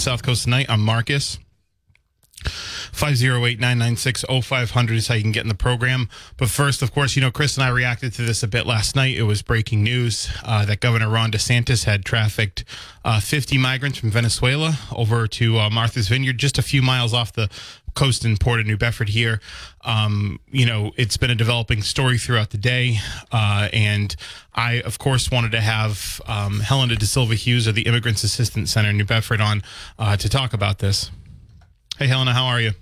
South Coast Tonight. I'm Marcus. 508-996-0500 is how you can get in the program. But first, of course, you know, Chris and I reacted to this a bit last night. It was breaking news uh, that Governor Ron DeSantis had trafficked uh, 50 migrants from Venezuela over to uh, Martha's Vineyard, just a few miles off the coast in Port of New Bedford here. Um, you know, it's been a developing story throughout the day. Uh, and I, of course, wanted to have um, Helena DaSilva Hughes of the Immigrants Assistance Center in New Bedford on uh, to talk about this. Hey, Helena, how are you?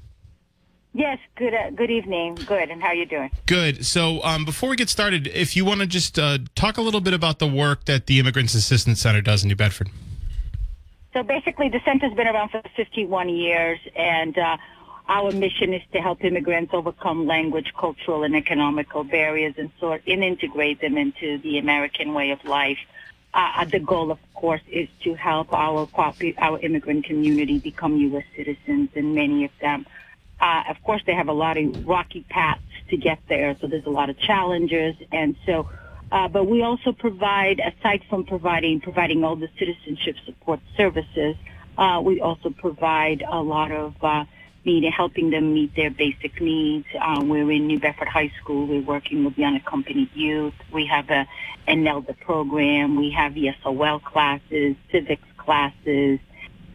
Yes, good. Uh, good evening. Good, and how are you doing? Good. So, um, before we get started, if you want to just uh, talk a little bit about the work that the Immigrants Assistance Center does in New Bedford. So, basically, the center's been around for 51 years, and uh, our mission is to help immigrants overcome language, cultural, and economical barriers and sort and integrate them into the American way of life. Uh, the goal, of course, is to help our our immigrant community become U.S. citizens, and many of them uh, of course, they have a lot of rocky paths to get there, so there's a lot of challenges. And so, uh, but we also provide, aside from providing providing all the citizenship support services, uh, we also provide a lot of uh, media, helping them meet their basic needs. Uh, we're in New Bedford High School. We're working with the unaccompanied youth. We have a an ELDA program. We have ESOL classes, civics classes.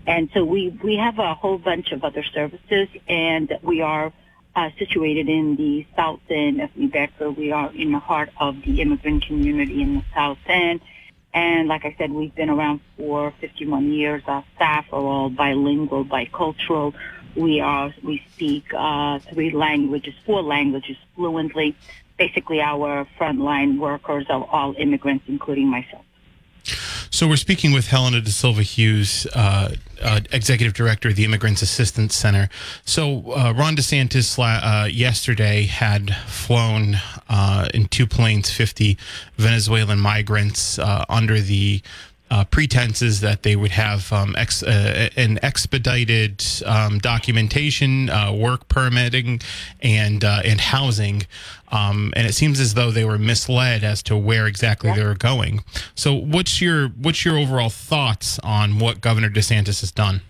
And so we, we have a whole bunch of other services and we are uh, situated in the south end of New Bedford. We are in the heart of the immigrant community in the south end. And like I said, we've been around for 51 years. Our staff are all bilingual, bicultural. We are, we speak, uh, three languages, four languages fluently. Basically, our frontline workers are all immigrants, including myself. So we're speaking with Helena DaSilva Hughes, uh, uh, executive director of the Immigrants Assistance Center. So uh, Ron DeSantis uh, yesterday had flown uh, in two planes 50 Venezuelan migrants uh, under the uh, pretenses that they would have um, ex, uh, an expedited um, documentation, uh, work permitting, and uh, and housing. Um, and it seems as though they were misled as to where exactly yeah. they were going. So, what's your what's your overall thoughts on what Governor DeSantis has done?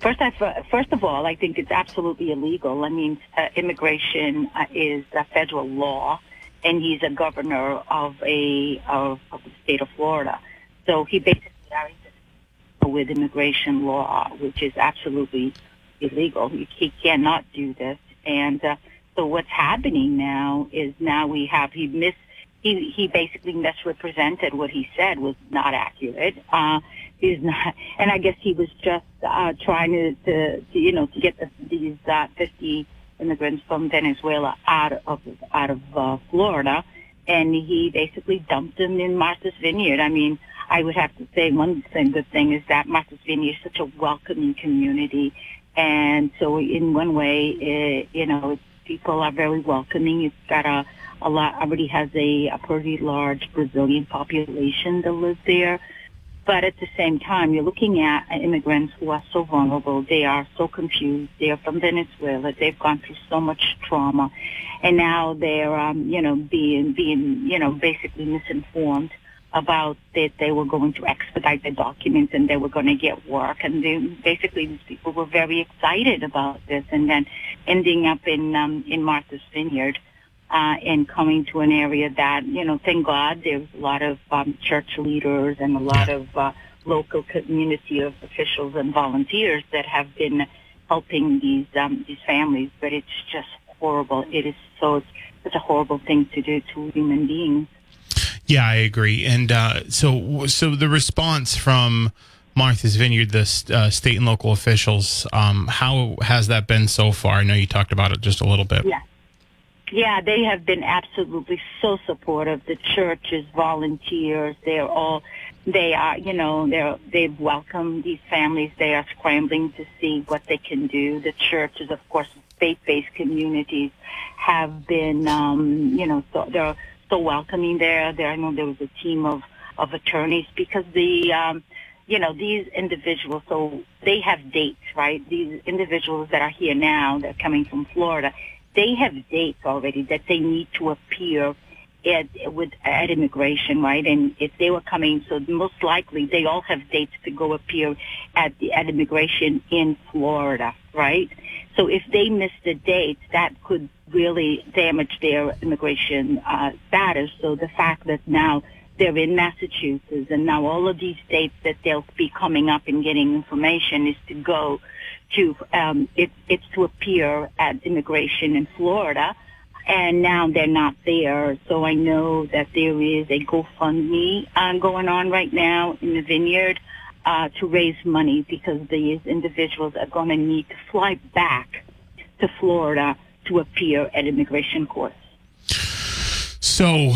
First, I, first of all, I think it's absolutely illegal. I mean, uh, immigration uh, is a federal law, and he's a governor of a of, of the state of Florida. So he basically with immigration law, which is absolutely illegal. He cannot do this. And uh, so what's happening now is now we have he mis he he basically misrepresented what he said was not accurate. Uh, he's not, and I guess he was just uh, trying to, to, to you know to get the, these uh, 50 immigrants from Venezuela out of out of uh, Florida, and he basically dumped them in Martha's Vineyard. I mean, I would have to say one thing, good thing is that Martha's Vineyard is such a welcoming community. And so in one way, it, you know, people are very welcoming. It's got a, a lot, already has a, a pretty large Brazilian population that lives there. But at the same time, you're looking at immigrants who are so vulnerable. They are so confused. They are from Venezuela. They've gone through so much trauma. And now they're, um, you know, being, being, you know, basically misinformed about that they were going to expedite the documents and they were going to get work. And they, basically, these people were very excited about this. And then ending up in um, in Martha's Vineyard uh, and coming to an area that you know, thank God, there's a lot of um, church leaders and a lot of uh, local community of officials and volunteers that have been helping these um, these families, but it's just horrible. It is so it's a horrible thing to do to human beings. Yeah, I agree. And uh, so, so the response from Martha's Vineyard, the uh, state and local officials, um, how has that been so far? I know you talked about it just a little bit. Yeah. Yeah, they have been absolutely so supportive. The churches, volunteers, they're all, they are, you know, they're, they've welcomed these families. They are scrambling to see what they can do. The churches, of course, faith-based communities have been, um, you know, so they're so welcoming there. There, I know there was a team of, of attorneys because the, um, you know, these individuals, so they have dates, right? These individuals that are here now, that are coming from Florida, they have dates already that they need to appear at with at immigration, right? And if they were coming, so most likely they all have dates to go appear at the at immigration in Florida, right? So if they miss the date, that could really damage their immigration uh, status. So the fact that now they're in Massachusetts and now all of these dates that they'll be coming up and getting information is to go to um, it, it's to appear at immigration in Florida and now they're not there. So I know that there is a GoFundMe uh, going on right now in the vineyard uh, to raise money because these individuals are going to need to fly back to Florida to appear at immigration court. So,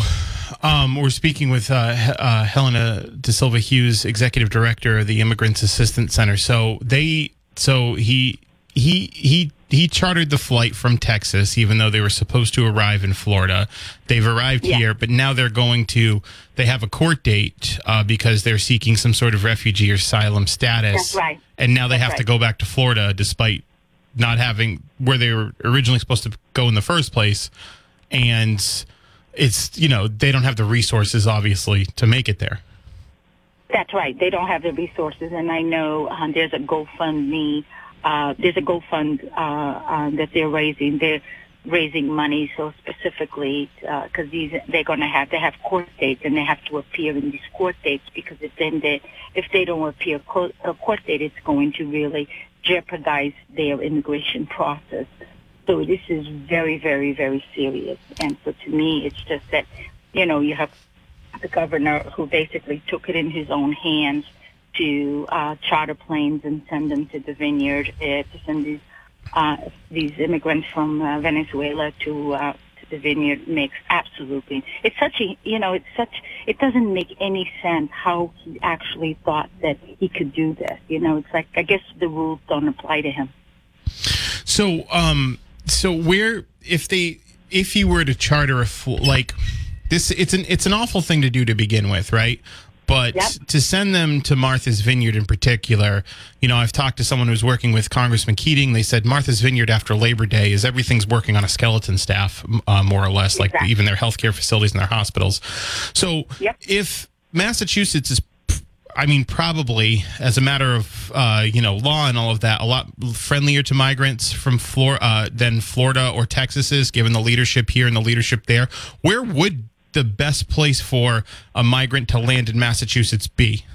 um, we're speaking with uh, uh, Helena DaSilva Hughes, executive director of the Immigrants Assistance Center. So they, so he he he he chartered the flight from Texas, even though they were supposed to arrive in Florida. They've arrived yeah. here, but now they're going to. They have a court date uh, because they're seeking some sort of refugee or asylum status. That's right. And now they That's have right. to go back to Florida, despite not having where they were originally supposed to go in the first place. And it's you know they don't have the resources, obviously, to make it there. That's right. They don't have the resources, and I know um, there's a GoFundMe uh, there's a GoFund uh, uh, that they're raising. They're raising money so specifically because uh, these they're going to have they have court dates and they have to appear in these court dates because if then they if they don't appear court, a court date, it's going to really jeopardize their immigration process. So this is very, very, very serious. And so to me, it's just that you know you have the governor who basically took it in his own hands to uh, charter planes and send them to the vineyard uh, to send these uh, these immigrants from uh, Venezuela to uh, to the vineyard makes absolutely it's such a you know it's such it doesn't make any sense how he actually thought that he could do this you know it's like I guess the rules don't apply to him. So um so where if they if you were to charter a like this it's an it's an awful thing to do to begin with right but Yep. to send them to Martha's Vineyard in particular, you know, I've talked to someone who's working with Congressman Keating. They said Martha's Vineyard after Labor Day is everything's working on a skeleton staff, uh, more or less, like even their healthcare facilities and their hospitals. So Yep. if Massachusetts is I mean, probably as a matter of uh, you know law and all of that, a lot friendlier to migrants from Flor- uh, than Florida or Texas is, given the leadership here and the leadership there. Where would the best place for a migrant to land in Massachusetts be?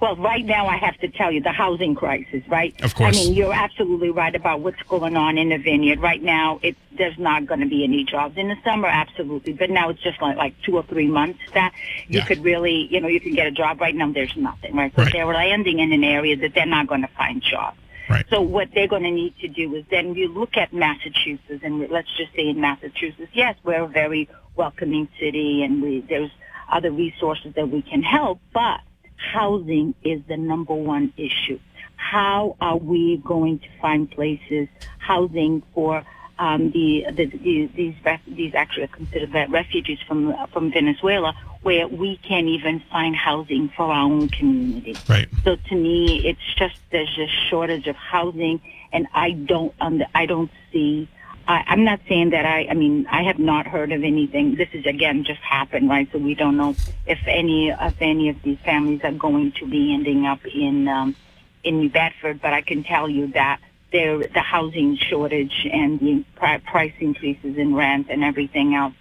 Well, right now I have to tell you the housing crisis, right? Of course. I mean, you're absolutely right about what's going on in the vineyard. Right now, it, there's not going to be any jobs. In the summer, absolutely. But now it's just like, like two or three months that you Yeah. could really, you know, you can get a job. Right now, there's nothing, right? So Right. they're landing in an area that they're not going to find jobs. Right. So what they're going to need to do is then you look at Massachusetts, and let's just say in Massachusetts, yes, we're a very welcoming city, and we there's other resources that we can help, but housing is the number one issue. How are we going to find places, housing for um, the, the, the these these actually are considered refugees from from Venezuela, where we can't even find housing for our own community. Right. So to me, it's just there's a shortage of housing, and I don't under, I don't see. I, I'm not saying that I. I mean, I have not heard of anything. This is again just happened, right? So we don't know if any if any of these families are going to be ending up in um, in New Bedford. But I can tell you that there the housing shortage and the pri- price increases in rent and everything else.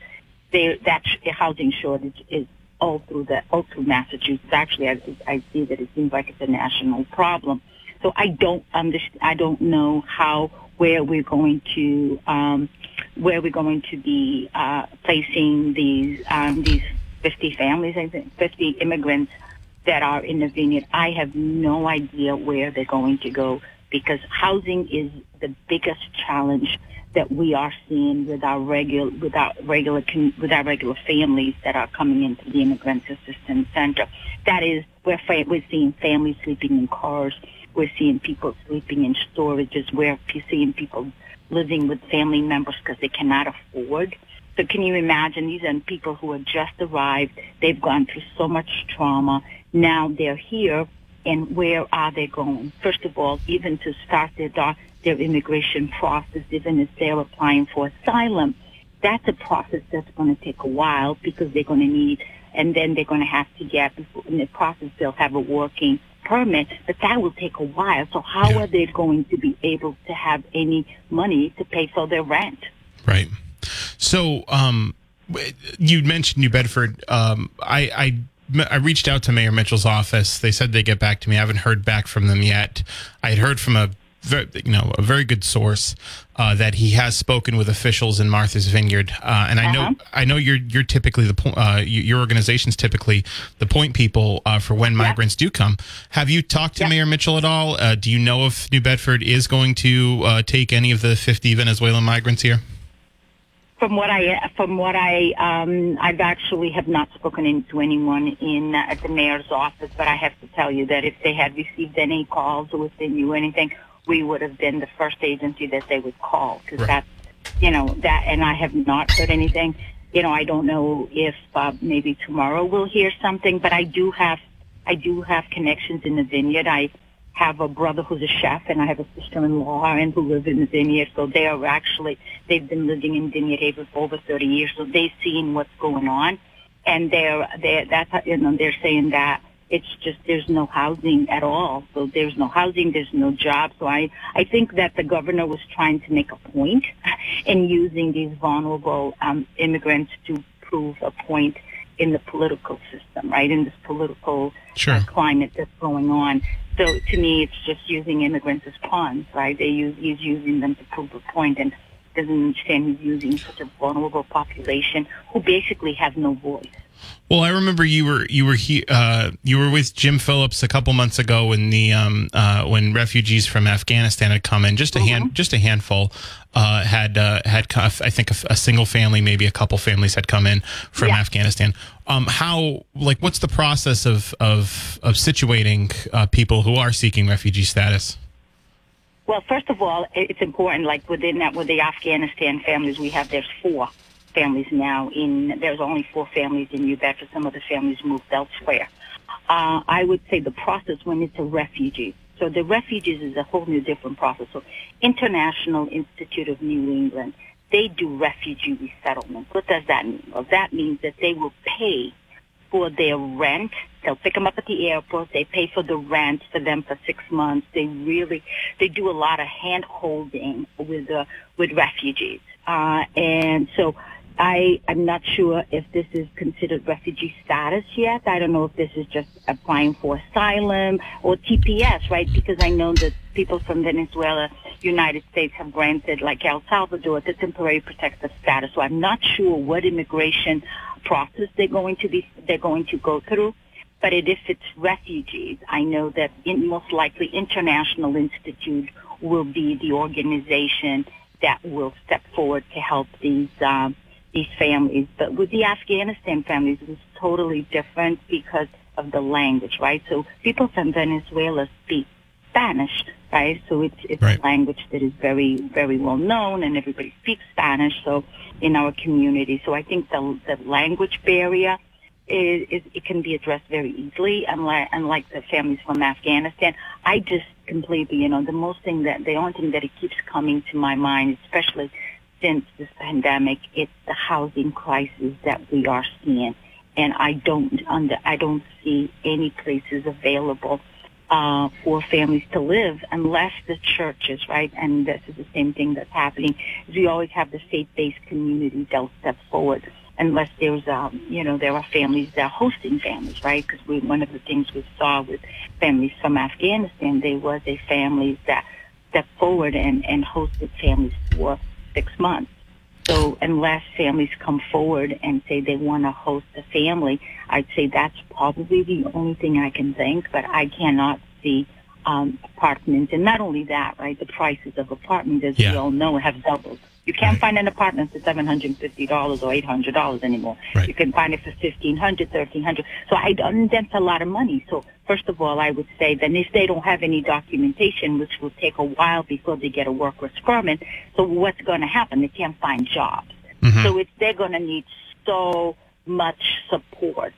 There that housing shortage is all through the all through Massachusetts. Actually, I, I see that it seems like it's a national problem. So I don't understand. I don't know how where we're going to um, where we're going to be uh, placing these um, these 50 families, I think 50 immigrants that are in the vineyard. I have no idea where they're going to go because housing is the biggest challenge that we are seeing with our regular with our regular with our regular families that are coming into the immigrant assistance center. That is, we're we're seeing families sleeping in cars. We're seeing people sleeping in storages. We're seeing people living with family members because they cannot afford. So can you imagine? These are people who have just arrived. They've gone through so much trauma. Now they're here, and where are they going? First of all, even to start their their immigration process, even if they're applying for asylum, that's a process that's going to take a while because they're going to need, and then they're going to have to get in the process they'll have a working permit, but that will take a while. So how yeah. are they going to be able to have any money to pay for their rent? Right. So, um, you mentioned New Bedford. Um, I, I I reached out to Mayor Mitchell's office. They said they get back to me. I haven't heard back from them yet. I had heard from a very, you know a very good source uh, that he has spoken with officials in Martha's Vineyard, uh, and I uh-huh. know I know you're you're typically the point uh, your organization's typically the point people uh, for when migrants do come. Have you talked to Mayor Mitchell at all? Uh, do you know if New Bedford is going to take any of the 50 Venezuelan migrants here? From what I from what I um, I've actually have not spoken in, to anyone in uh, at the mayor's office, but I have to tell you that if they had received any calls or if they knew anything, we would have been the first agency that they would call because right. that's you know that, and I have not heard anything. You know, I don't know if uh, maybe tomorrow we'll hear something, but I do have I do have connections in the vineyard. I have a brother who's a chef, and I have a sister-in-law and who live in vineyard. So they are actually they've been living in Vineyard Haven for over 30 years, so they've seen what's going on, and they're they that's you know they're saying that it's just there's no housing at all. So there's no housing, there's no job. So I I think that the governor was trying to make a point in using these vulnerable um, immigrants to prove a point in the political system, right? In this political sure. uh, climate that's going on. So to me, it's just using immigrants as pawns, right? They use he's using them to prove a point and doesn't understand he's using such a vulnerable population who basically have no voice. Well, I remember you were you were he, uh, you were with Jim Phillips a couple months ago when the um, uh, when refugees from Afghanistan had come in. Just a hand, mm-hmm. just a handful uh, had uh, had I think a, a, single family, maybe a couple families had come in from yeah. Afghanistan. Um, how like what's the process of of of situating uh, people who are seeking refugee status? Well, first of all, it's important. Like within that, with the Afghanistan families, we have there's four families now. In there's only four families in New Bedford. Some of the families moved elsewhere. Uh, I would say the process when it's a refugee. So the refugees is a whole new different process. So International Institute of New England, they do refugee resettlement. What does that mean? Well, that means that they will pay for their rent. They'll pick them up at the airport. They pay for the rent for them for six months. They really, they do a lot of hand holding with, uh, with refugees. Uh, and so I, I'm not sure if this is considered refugee status yet. I don't know if this is just applying for asylum or TPS, right? Because I know that people from Venezuela, United States have granted, like El Salvador, the temporary protective status. So I'm not sure what immigration process they're going to be, they're going to go through. But if it's refugees, I know that most likely International Institute will be the organization that will step forward to help these um, these families. But with the Afghanistan families, it was totally different because of the language, right? So people from Venezuela speak Spanish, right? So it's it's right. a language that is very very well known, and everybody speaks Spanish. So in our community, so I think the the language barrier. Is, is, it can be addressed very easily, unlike, unlike the families from Afghanistan. I just completely, you know, the most thing that, the only thing that it keeps coming to my mind, especially since this pandemic, it's the housing crisis that we are seeing. And I don't under, I don't see any places available uh, for families to live unless the churches, right? And this is the same thing that's happening. Is we always have the faith-based community that will step forward. unless there's, um, you know, there are families that are hosting families, right? Because we, one of the things we saw with families from Afghanistan, there was a families that stepped forward and, and hosted families for six months. So unless families come forward and say they want to host a family, I'd say that's probably the only thing I can think, but I cannot see um, apartments. And not only that, right, the prices of apartments, as Yeah. we all know, have doubled. You can't Right. find an apartment for seven hundred and fifty dollars or eight hundred dollars anymore. Right. You can find it for fifteen hundred, thirteen hundred. So I don't that's a lot of money. So first of all, I would say that if they don't have any documentation, which will take a while before they get a workers permit, so what's going to happen? They can't find jobs. Mhm. So it's they're going to need so much support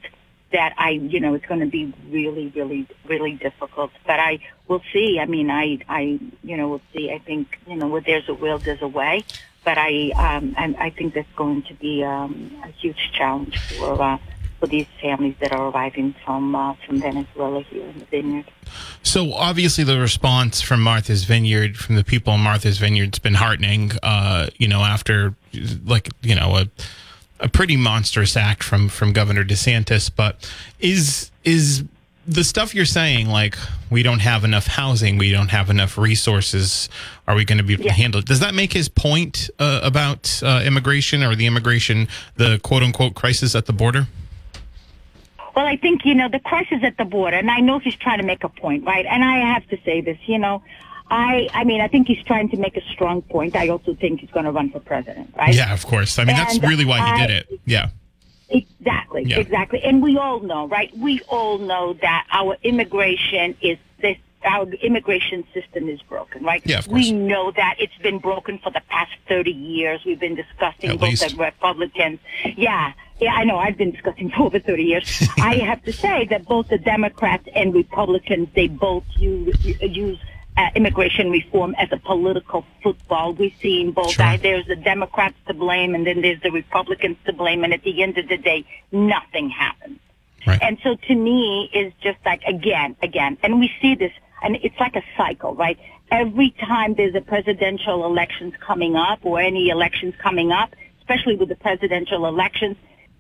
that I, you know, it's going to be really, really, really difficult. But I will see. I mean, I, I, you know, we'll see. I think, you know, where there's a will, there's a way. But I, um, I, I think that's going to be um, a huge challenge for uh, for these families that are arriving from uh, from Venezuela here in the vineyard. So obviously, the response from Martha's Vineyard, from the people in Martha's Vineyard, has been heartening. Uh, you know, after like you know a a pretty monstrous act from from Governor DeSantis, but is is the stuff you're saying like we don't have enough housing, we don't have enough resources. Are we going to be able Yeah. to handle it? Does that make his point uh, about uh, immigration or the immigration, the quote unquote crisis at the border? Well, I think, you know, the crisis at the border, and I know he's trying to make a point, right? And I have to say this, you know, I, I mean, I think he's trying to make a strong point. I also think he's going to run for president, right? Yeah, of course. I mean, that's really why he I- did it. Yeah. Exactly, Yeah. exactly. And we all know, right? We all know that our immigration is this, our immigration system is broken, right? Yeah, of course. We know that it's been broken for the past 30 years. We've been discussing At both least. the Republicans. Yeah. Yeah, I know. I've been discussing for over 30 years. I have to say that both the Democrats and Republicans, they both use, use uh, immigration reform as a political football. We've seen both. Sure. There's the Democrats to blame, and then there's the Republicans to blame. And at the end of the day, nothing happens. Right. And so to me is just like again, again, and we see this, and it's like a cycle, right? Every time there's a presidential elections coming up or any elections coming up, especially with the presidential elections,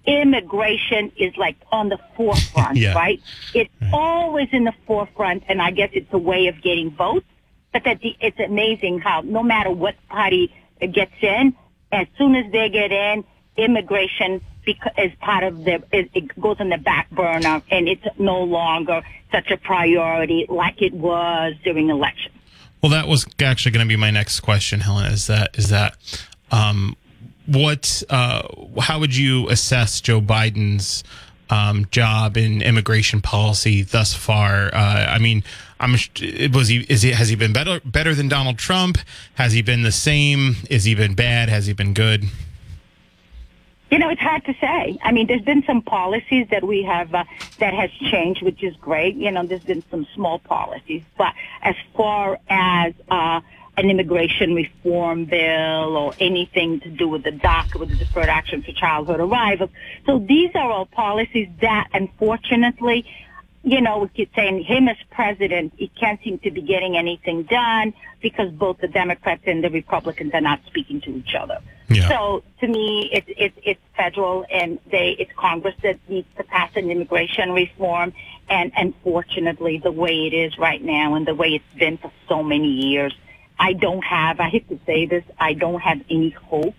immigration is like on the forefront, Yeah. right? It's always in the forefront, and I guess it's a way of getting votes. But that the, it's amazing how no matter what party gets in, as soon as they get in, immigration is part of the it, it goes on the back burner, and it's no longer such a priority like it was during elections. Well, that was actually going to be my next question, Helen. Is that is that um, what? Uh, how would you assess Joe Biden's um, job in immigration policy thus far? Uh, I mean, I'm was he is has he been better better than Donald Trump? Has he been the same? Is he been bad? Has he been good? You know, it's hard to say. I mean, there's been some policies that we have uh, that has changed, which is great. You know, there's been some small policies, but as far as uh, an immigration reform bill or anything to do with the DACA, with the Deferred Action for Childhood Arrivals, so these are all policies that, unfortunately, you know, we keep saying him as president, he can't seem to be getting anything done because both the Democrats and the Republicans are not speaking to each other. Yeah. So to me, it's it's it's federal and they it's Congress that needs to pass an immigration reform. And unfortunately, the way it is right now and the way it's been for so many years, I don't have. I hate to say this, I don't have any hope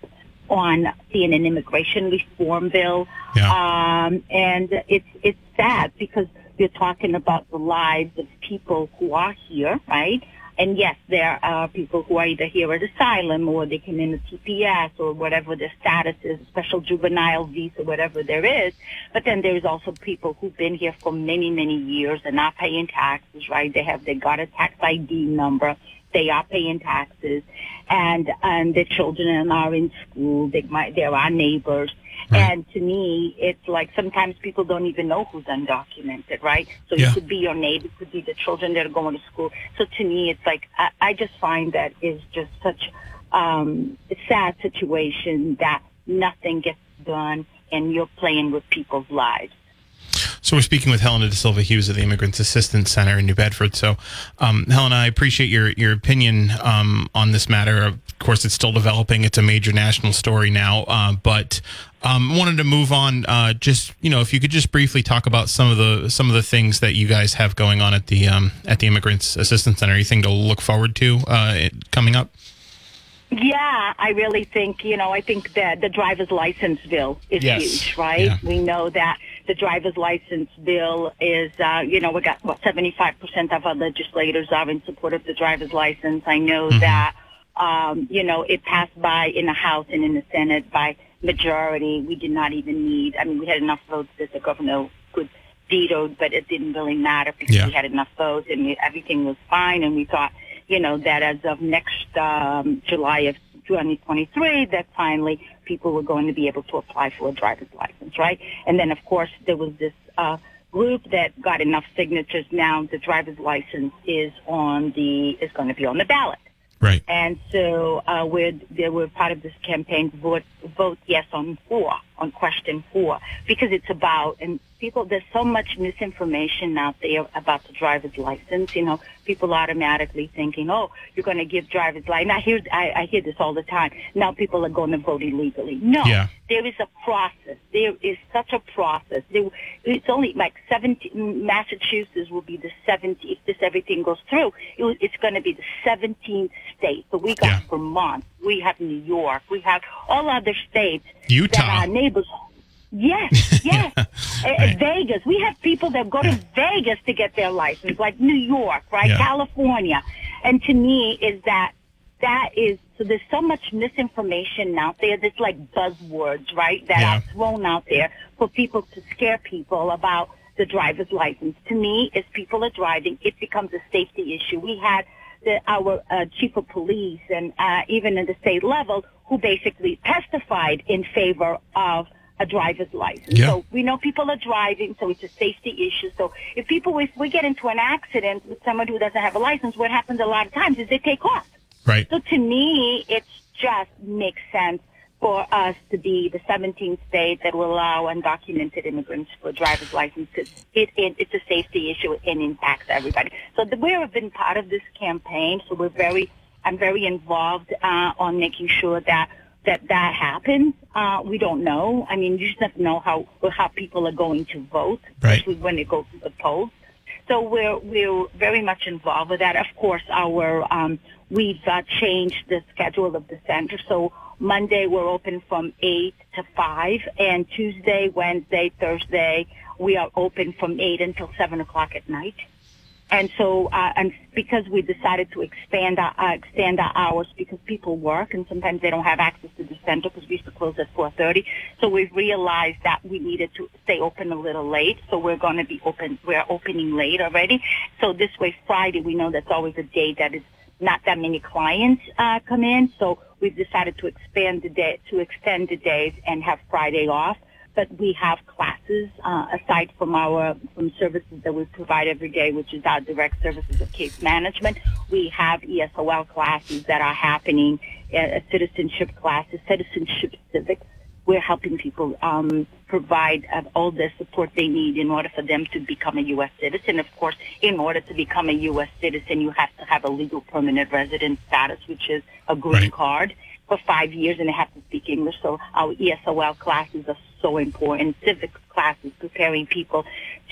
on seeing an immigration reform bill. Yeah. Um, and it's it's sad because we're talking about the lives of people who are here, right? And yes, there are people who are either here at asylum or they came in a TPS or whatever their status is, special juvenile visa, whatever there is. But then there's also people who've been here for many, many years and not paying taxes, right? They have, they got a tax ID number. They are paying taxes and, and their children are in school. They might, they're our neighbors. Right. And to me, it's like sometimes people don't even know who's undocumented, right? So Yeah. it could be your neighbor, it could be the children that are going to school. So to me, it's like I, I just find that is just such um, a sad situation that nothing gets done, and you're playing with people's lives. So we're speaking with Helena DaSilva Hughes of the Immigrants Assistance Center in New Bedford. So, um, Helena, I appreciate your your opinion um, on this matter. Course, it's still developing. It's a major national story now. Uh, but um, wanted to move on. Uh, just you know, if you could just briefly talk about some of the some of the things that you guys have going on at the um, at the Immigrants Assistance Center. Anything to look forward to uh, coming up? Yeah, I really think, you know, I think that the driver's license bill is Yes. huge, right? Yeah. We know that the driver's license bill is, uh, you know, we got what 75% of our legislators are in support of the driver's license. I know that, um, you know, it passed by in the House and in the Senate by majority. We did not even need, I mean, we had enough votes that the governor could veto, but it didn't really matter because Yeah. we had enough votes and we, everything was fine. And we thought, you know, that as of next um, July of 2023, that finally people were going to be able to apply for a driver's license, right? And then, of course, there was this uh, group that got enough signatures. Now the driver's license is on the is going to be on the ballot. Right. And so uh, we're, they were part of this campaign, vote, vote yes on four, on question four, because it's about, and people, there's so much misinformation out there about the driver's license. You know, people automatically thinking, oh, you're going to give driver's license. I hear, I, I hear this all the time. Now people are going to vote illegally. No, Yeah. there is a process. There is such a process. There, it's only like 17, Massachusetts will be the 17th, if this everything goes through, it, it's going to be the 17th state. So we got Yeah. Vermont, we have New York, we have all other states Utah. that are neighbors. Yes, yes. Uh, Right. Vegas. We have people that go to Vegas to get their license, like New York, right? Yeah. California. And to me, is that that is so. There's so much misinformation out there. There's like buzzwords, right? That Yeah. are thrown out there for people to scare people about the driver's license. To me, as people are driving, it becomes a safety issue. We had the, our uh, chief of police and uh, even in the state level who basically testified in favor of a driver's license. Yeah. So we know people are driving, so it's a safety issue. So if people, if we get into an accident with someone who doesn't have a license, what happens a lot of times is they take off. Right. So to me, it just makes sense for us to be the 17th state that will allow undocumented immigrants for driver's license because it, it, it's a safety issue and impacts everybody. So the, we have been part of this campaign, so we're very, I'm very involved uh, on making sure that that that happens. Uh, we don't know. I mean, you just have to know how how people are going to vote, Right. especially when they go to the polls. So we're we're very much involved with that. Of course, our um, we've uh, changed the schedule of the center. So Monday we're open from eight to five, and Tuesday, Wednesday, Thursday we are open from eight until seven o'clock at night. And so, uh, and because we decided to expand our, uh, extend our hours because people work and sometimes they don't have access to the center because we used to close at 4.30. So we've realized that we needed to stay open a little late. So we're going to be open, we're opening late already. So this way Friday, we know that's always a day that is not that many clients, uh, come in. So we've decided to expand the day, to extend the days and have Friday off but we have classes uh, aside from our from services that we provide every day, which is our direct services of case management. We have ESOL classes that are happening, uh, citizenship classes, citizenship civics. We're helping people um, provide uh, all the support they need in order for them to become a U.S. citizen. Of course, in order to become a U.S. citizen, you have to have a legal permanent resident status, which is a green Right. card for five years and they have to speak English. So our ESOL classes are so important. Civics classes, preparing people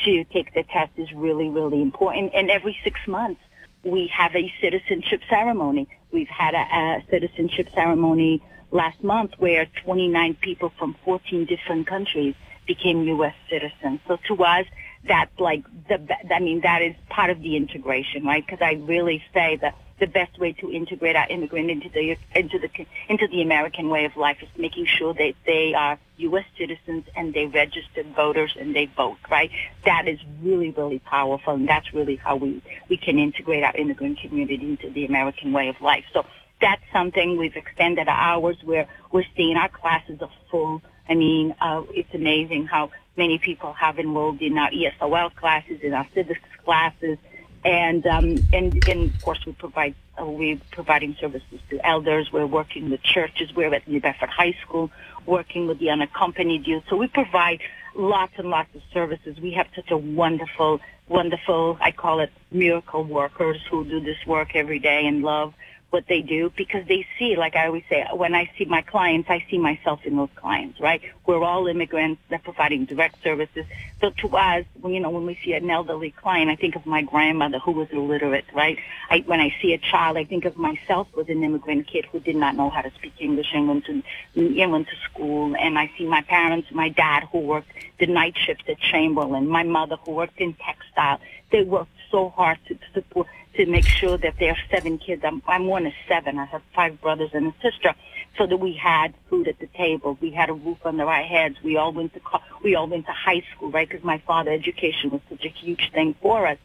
to take the test is really, really important. And every six months, we have a citizenship ceremony. We've had a, a citizenship ceremony last month where 29 people from 14 different countries became U.S. citizens. So to us, that's like the, I mean, that is part of the integration, right? Because I really say that the best way to integrate our immigrant into the into the into the American way of life is making sure that they are U.S. citizens and they registered voters and they vote. Right? That is really really powerful, and that's really how we we can integrate our immigrant community into the American way of life. So that's something we've extended our hours where we're seeing our classes are full. I mean, uh, it's amazing how many people have enrolled in our ESOL classes, in our civics classes, and um, and and of course we provide uh, we're providing services to elders. We're working with churches. We're at New Bedford High School, working with the unaccompanied youth. So we provide lots and lots of services. We have such a wonderful, wonderful I call it miracle workers who do this work every day and love what they do because they see, like I always say, when I see my clients, I see myself in those clients, right? We're all immigrants. They're providing direct services. So to us, you know, when we see an elderly client, I think of my grandmother who was illiterate, right? I, when I see a child, I think of myself as an immigrant kid who did not know how to speak English and went to, and went to school. And I see my parents, my dad who worked the night shift at Chamberlain, my mother who worked in textile. They worked so hard to, to support to make sure that there are seven kids. I'm, I'm one of seven. I have five brothers and a sister. So that we had food at the table. We had a roof under our heads. We all went to, co- we all went to high school, right? Because my father education was such a huge thing for us.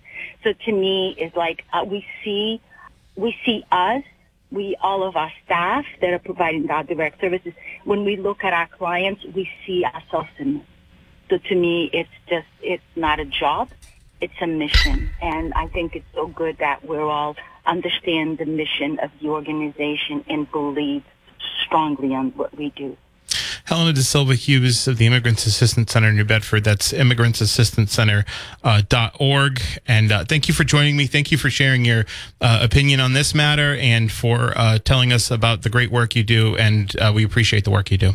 So to me, it's like, uh, we see, we see us we all of our staff that are providing our direct services when we look at our clients we see ourselves in them so to me it's just it's not a job it's a mission. And I think it's so good that we're all understand the mission of the organization and believe strongly on what we do. Helena DaSilva Hughes of the Immigrants Assistance Center in New Bedford. That's immigrantsassistancecenter.org. Uh, and uh, thank you for joining me. Thank you for sharing your uh, opinion on this matter and for uh, telling us about the great work you do. And uh, we appreciate the work you do.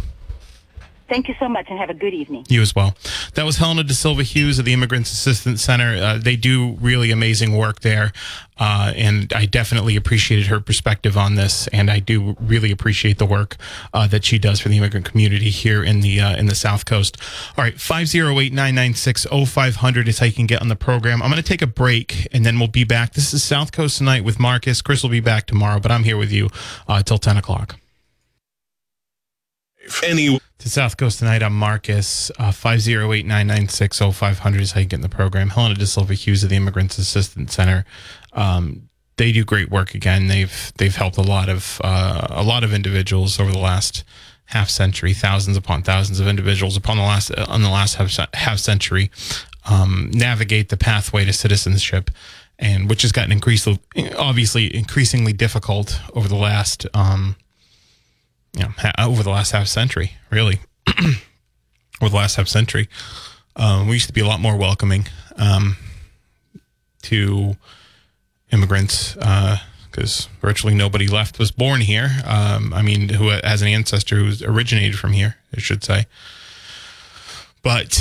Thank you so much and have a good evening. You as well. That was Helena DaSilva Hughes of the Immigrants Assistance Center. Uh, they do really amazing work there. Uh, and I definitely appreciated her perspective on this. And I do really appreciate the work uh, that she does for the immigrant community here in the uh, in the South Coast. All right, 508 996 0500 is how you can get on the program. I'm going to take a break and then we'll be back. This is South Coast Tonight with Marcus. Chris will be back tomorrow, but I'm here with you uh, till 10 o'clock. Any to South Coast tonight, I'm Marcus. Uh, 508 996 0500 is how you get in the program. Helena DaSilva Hughes of the Immigrants Assistance Center. Um, they do great work again. They've they've helped a lot of uh, a lot of individuals over the last half century, thousands upon thousands of individuals upon the last on the last half, half century um, navigate the pathway to citizenship, and which has gotten increasingly obviously increasingly difficult over the last um, you know, over the last half century, really, over the last half century, um, we used to be a lot more welcoming um, to immigrants because uh, virtually nobody left was born here. Um, I mean, who has an ancestor who's originated from here, I should say. But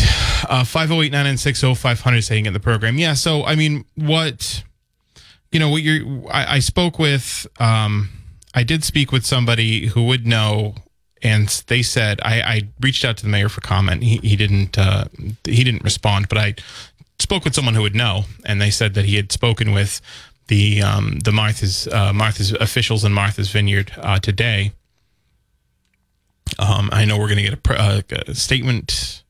uh, 508 996 0500 saying in the program. Yeah. So, I mean, what, you know, what you're, I, I spoke with, um, I did speak with somebody who would know, and they said I, I reached out to the mayor for comment. He, he didn't uh, he didn't respond, but I spoke with someone who would know, and they said that he had spoken with the um, the Martha's uh, Martha's officials in Martha's Vineyard uh, today. Um, I know we're going to get a, uh, a, statement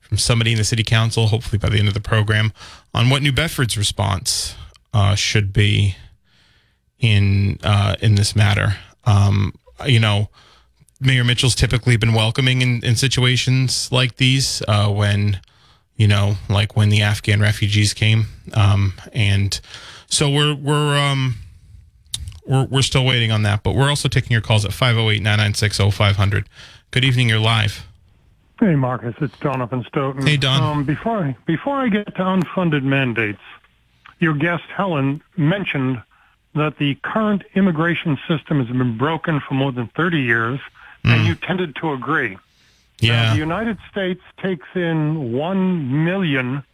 from somebody in the city council, hopefully by the end of the program, on what New Bedford's response uh, should be in uh, in this matter. Um, you know, Mayor Mitchell's typically been welcoming in, in situations like these uh, when, you know, like when the Afghan refugees came, um, and so we're we're um, we're we're still waiting on that, but we're also taking your calls at 508-996-0500. Good evening, you're live. Hey, Marcus, it's Donovan Stoughton. Hey, Don. Um, before before I get to unfunded mandates, your guest Helen mentioned that the current immigration system has been broken for more than 30 years, mm. and hmm. you tended to agree. Yeah. Now, the United States takes in 1 million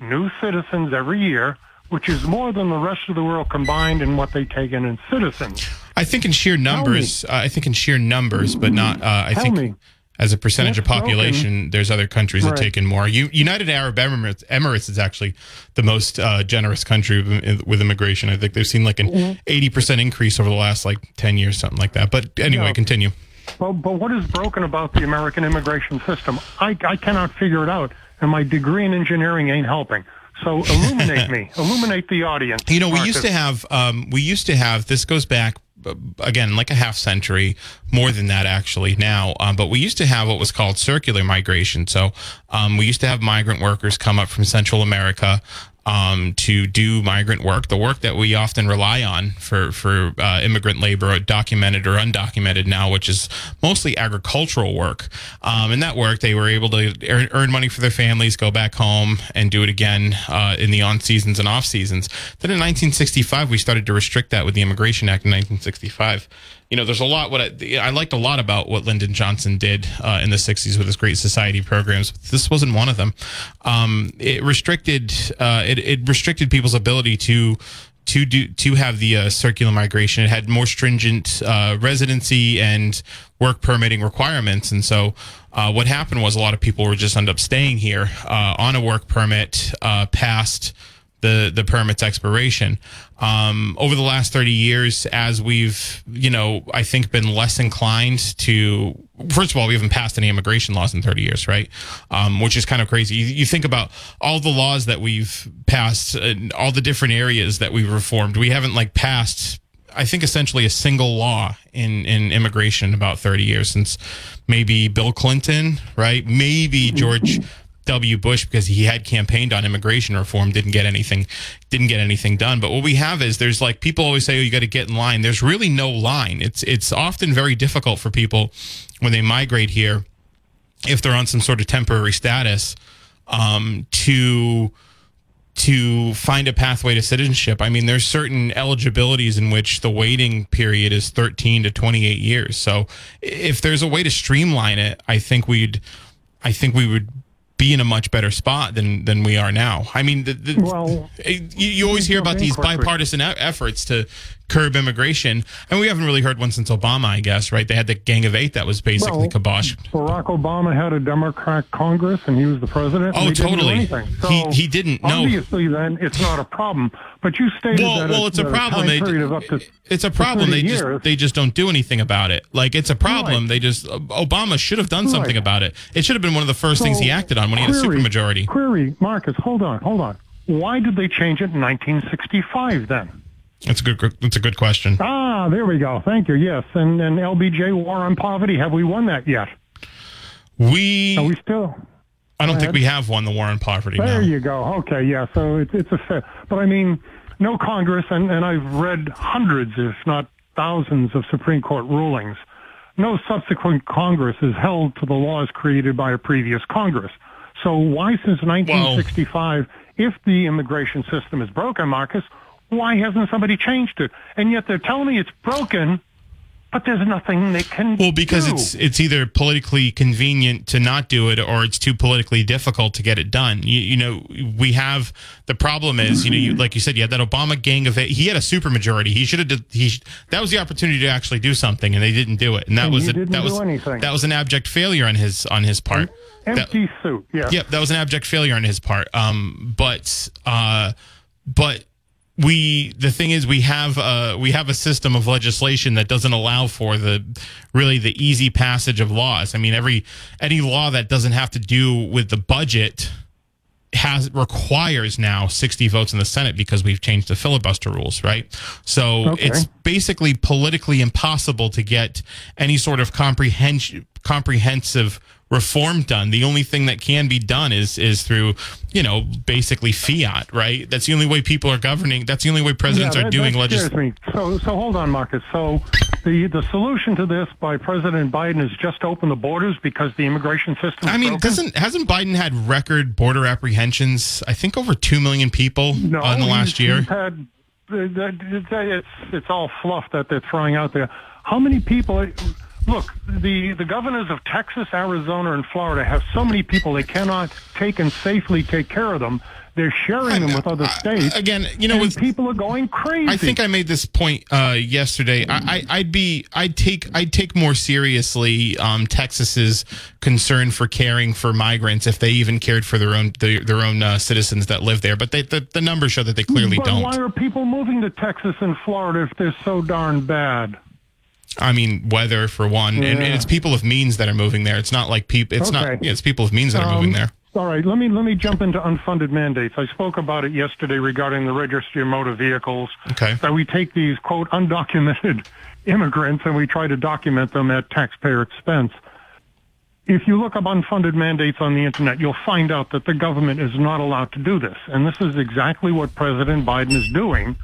new citizens every year, which is more than the rest of the world combined in what they take in in citizens. I think in sheer numbers, uh, I think in sheer numbers, but not. Uh, I Tell think me as a percentage of population, broken. there's other countries right. that take in more. U- United Arab Emirates, Emirates is actually the most uh, generous country with, immigration. I think they've seen like an. 80 percent increase over the last like ten years, something like that. But anyway, yeah. continue. Well, but what is broken about the American immigration system? I, I cannot figure it out, and my degree in engineering ain't helping. So illuminate me, illuminate the audience. You know, we Marcus. used to have, um, we used to have. This goes back again like a half century more than that actually now. Um, but we used to have what was called circular migration. So um, we used to have migrant workers come up from central america um, to do migrant work, the work that we often rely on for for uh, immigrant labor, documented or undocumented now, which is mostly agricultural work. Um, in that work, they were able to earn, earn, money for their families, go back home, and do it again uh, in the on seasons and off seasons. Then in 1965, we started to restrict that with the Immigration Act in 1965 you know, there's a lot. What I, I, liked a lot about what Lyndon Johnson did uh, in the '60s with his Great Society programs. This wasn't one of them. Um, it restricted uh, it, it, restricted people's ability to to do to have the uh, circular migration. It had more stringent uh, residency and work permitting requirements, and so. Uh, what happened was a lot of people were just end up staying here uh, on a work permit past the the permit's expiration. Um, over the last 30 years, as we've, you know, I think been less inclined to, first of all, we haven't passed any immigration laws in 30 years, right? Um, which is kind of crazy. You, you, think about all the laws that we've passed, uh, all the different areas that we've reformed. We haven't like passed, I think, essentially a single law in, in immigration in about 30 years since maybe Bill Clinton, right? Maybe George W. Bush because he had campaigned on immigration reform, didn't get anything, didn't get anything done. But what we have is there's like people always say, "Oh, you got to get in line." There's really no line. It's it's often very difficult for people when they migrate here, if they're on some sort of temporary status, um, to to find a pathway to citizenship. I mean, there's certain eligibilities in which the waiting period is 13 to 28 years. So if there's a way to streamline it, I think we'd I think we would be in a much better spot than than we are now. I mean, the, the, well, eh, you, you always hear about these bipartisan efforts to curb immigration, and we haven't really heard one since Obama, I guess. Right? They had the Gang of Eight that was basically well, kiboshed. Barack Obama had a Democrat Congress, and he was the president. Oh, totally. So he he didn't. No, obviously, then it's not a problem. But you stated well, that well, it's, a problem. They, to, it's a problem. They years. just they just don't do anything about it. Like it's a problem. Right. They just uh, Obama should have done something right. about it. It should have been one of the first so, things he acted on when query, he had a supermajority. Query, Marcus, hold on, hold on. Why did they change it in 1965 then? That's a good. That's a good question. Ah, there we go. Thank you. Yes, and and LBJ War on Poverty. Have we won that yet? We are we still. I don't think we have won the war on poverty. There no. you go. Okay, yeah. So it's it's a fair, but I mean, no Congress, and and I've read hundreds, if not thousands, of Supreme Court rulings. No subsequent Congress is held to the laws created by a previous Congress. So why, since 1965, well, if the immigration system is broken, Marcus, why hasn't somebody changed it? And yet they're telling me it's broken, but there's nothing they can do. well because do. it's it's either politically convenient to not do it or it's too politically difficult to get it done you, you know we have the problem is you know you, like you said you had that obama gang of he had a supermajority he should have he that was the opportunity to actually do something and they didn't do it and that and was a, that was anything. that was an abject failure on his on his part empty that, suit yeah yep that was an abject failure on his part um but uh but we the thing is we have a we have a system of legislation that doesn't allow for the really the easy passage of laws. I mean, every any law that doesn't have to do with the budget has requires now 60 votes in the Senate because we've changed the filibuster rules, right? So okay. it's basically politically impossible to get any sort of comprehensive comprehensive reform done. The only thing that can be done is is through, you know, basically fiat, right? That's the only way people are governing. That's the only way presidents yeah, that, are doing legislation. So so hold on, Marcus. So the the solution to this by President Biden is just open the borders because the immigration system. I mean, broken? doesn't hasn't Biden had record border apprehensions? I think over two million people no, in the last year. Had, uh, it's it's all fluff that they're throwing out there. How many people? Look, the, the governors of Texas, Arizona, and Florida have so many people they cannot take and safely take care of them. They're sharing them with other states. Again, you know, with, people are going crazy. I think I made this point uh, yesterday. I, would be, I'd take, I'd take more seriously um, Texas's concern for caring for migrants if they even cared for their own their, their own uh, citizens that live there. But they, the, the numbers show that they clearly but don't. Why are people moving to Texas and Florida if they're so darn bad? I mean, weather for one, yeah. and, and, it's people of means that are moving there. It's not like people. It's okay. not. Yeah, it's people of means that are um, moving there. All right, let me let me jump into unfunded mandates. I spoke about it yesterday regarding the registry of motor vehicles. Okay. That we take these quote undocumented immigrants and we try to document them at taxpayer expense. if you look up unfunded mandates on the internet, you'll find out that the government is not allowed to do this. And this is exactly what President Biden is doing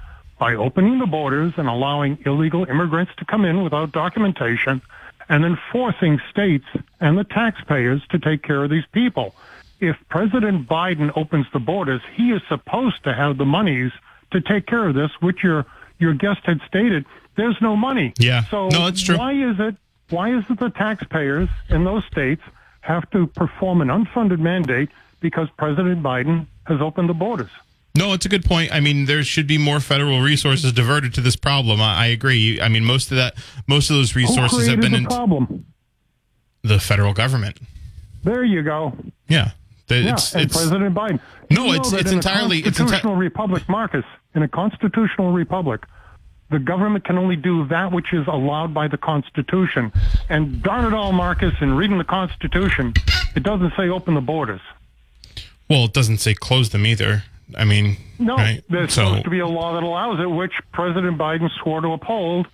by opening the borders and allowing illegal immigrants to come in without documentation and then forcing states and the taxpayers to take care of these people. If President Biden opens the borders, he is supposed to have the monies to take care of this, which your your guest had stated. There's no money. Yeah. So no, that's true. why is it why is it the taxpayers in those states have to perform an unfunded mandate because President Biden has opened the borders? No, it's a good point. I mean, there should be more federal resources diverted to this problem. I, I agree. I mean, most of that, most of those oh, resources have been the in problem. the federal government. There you go. Yeah, The- Yeah, it's and it's President Biden. No, You it's- it's entirely- a it's enti- constitutional republic, Marcus. In a constitutional republic, the government can only do that which is allowed by the Constitution. And darn it all, Marcus, in reading the Constitution, it doesn't say open the borders. well, it doesn't say close them either. I mean, No, right? there's so supposed to be a law that allows it, which President Biden swore to uphold,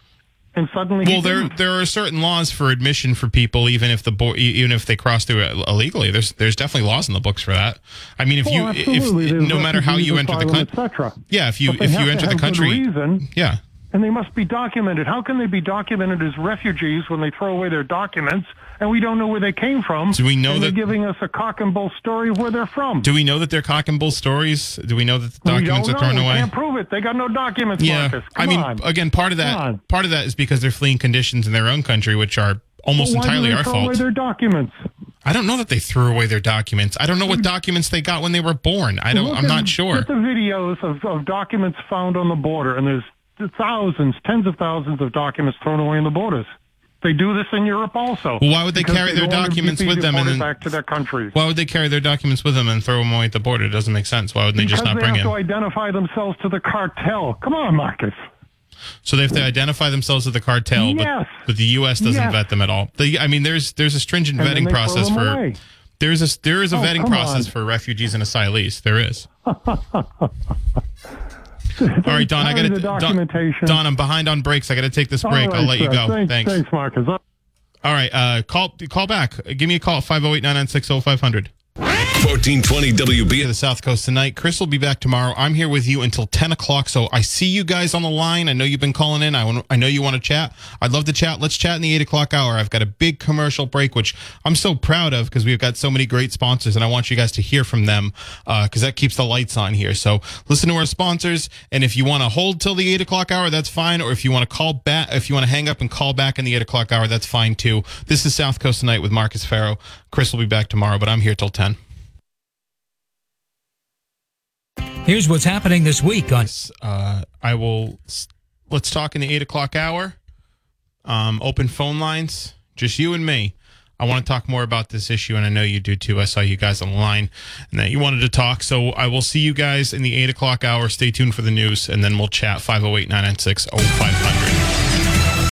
and suddenly he well, there didn't. there are certain laws for admission for people, even if the bo- even if they cross through it illegally. There's there's definitely laws in the books for that. I mean, if Oh, you absolutely. if no matter how you enter the country, yeah, if you if you enter the country, reason. yeah, and they must be documented. How can they be documented as refugees when they throw away their documents and we don't know where they came from? Do we know that- they're giving us a cock and bull story of where they're from? Do we know that they're cock and bull stories? Do we know that the we documents are thrown. We away? can't prove it. They got no documents, Yeah. I mean, on. again, part of that part of that is because they're fleeing conditions in their own country, which are almost Well, entirely our throw away fault. their documents? I don't know that they threw away their documents. I don't know what documents they got when they were born. I don't. Look I'm at- not sure. Look at the videos of, of documents found on the border, and there's thousands, tens of thousands of documents thrown away in the borders. They do this in Europe also. Well, why would they carry their want to documents with them and then- back to their countries? Why would they carry their documents with them and throw them away at the border? It doesn't make sense. Why would they just because not they bring have in? to identify themselves to the cartel. Come on, Marcus. So they have to identify themselves with the cartel, but, Yes. but the U.S. doesn't Yes. vet them at all. The, I mean, there's there's a stringent And vetting process for away. there's a there is a Oh, vetting process on. for refugees and asylees. There is. All right, Don, I got to documentation. Don, I'm behind on breaks. I got to take this break. right, I'll let you go. Thanks, Thanks. thanks Marcus. All right, uh, call call back. Give me a call at 508-996-0500. 1420 to WB. the South Coast tonight. Chris will be back tomorrow. I'm here with you until 10 o'clock. So I see you guys on the line. I know you've been calling in. I, want, I know you want to chat. I'd love to chat. Let's chat in the 8 o'clock hour. I've got a big commercial break, which I'm so proud of because we've got so many great sponsors and I want you guys to hear from them uh, because that keeps the lights on here. So listen to our sponsors. And if you want to hold till the 8 o'clock hour, that's fine. Or if you want to call back, if you want to hang up and call back in the 8 o'clock hour, that's fine too. This is South Coast tonight with Marcus Ferro. Chris will be back tomorrow, but I'm here till 10. Here's what's happening this week on uh, I will let's talk in the eight o'clock hour. Um, open phone lines, just you and me. I want to talk more about this issue, and I know you do too. I saw you guys on the line, and that you wanted to talk. So I will see you guys in the eight o'clock hour. Stay tuned for the news, and then we'll chat 508 996 0500.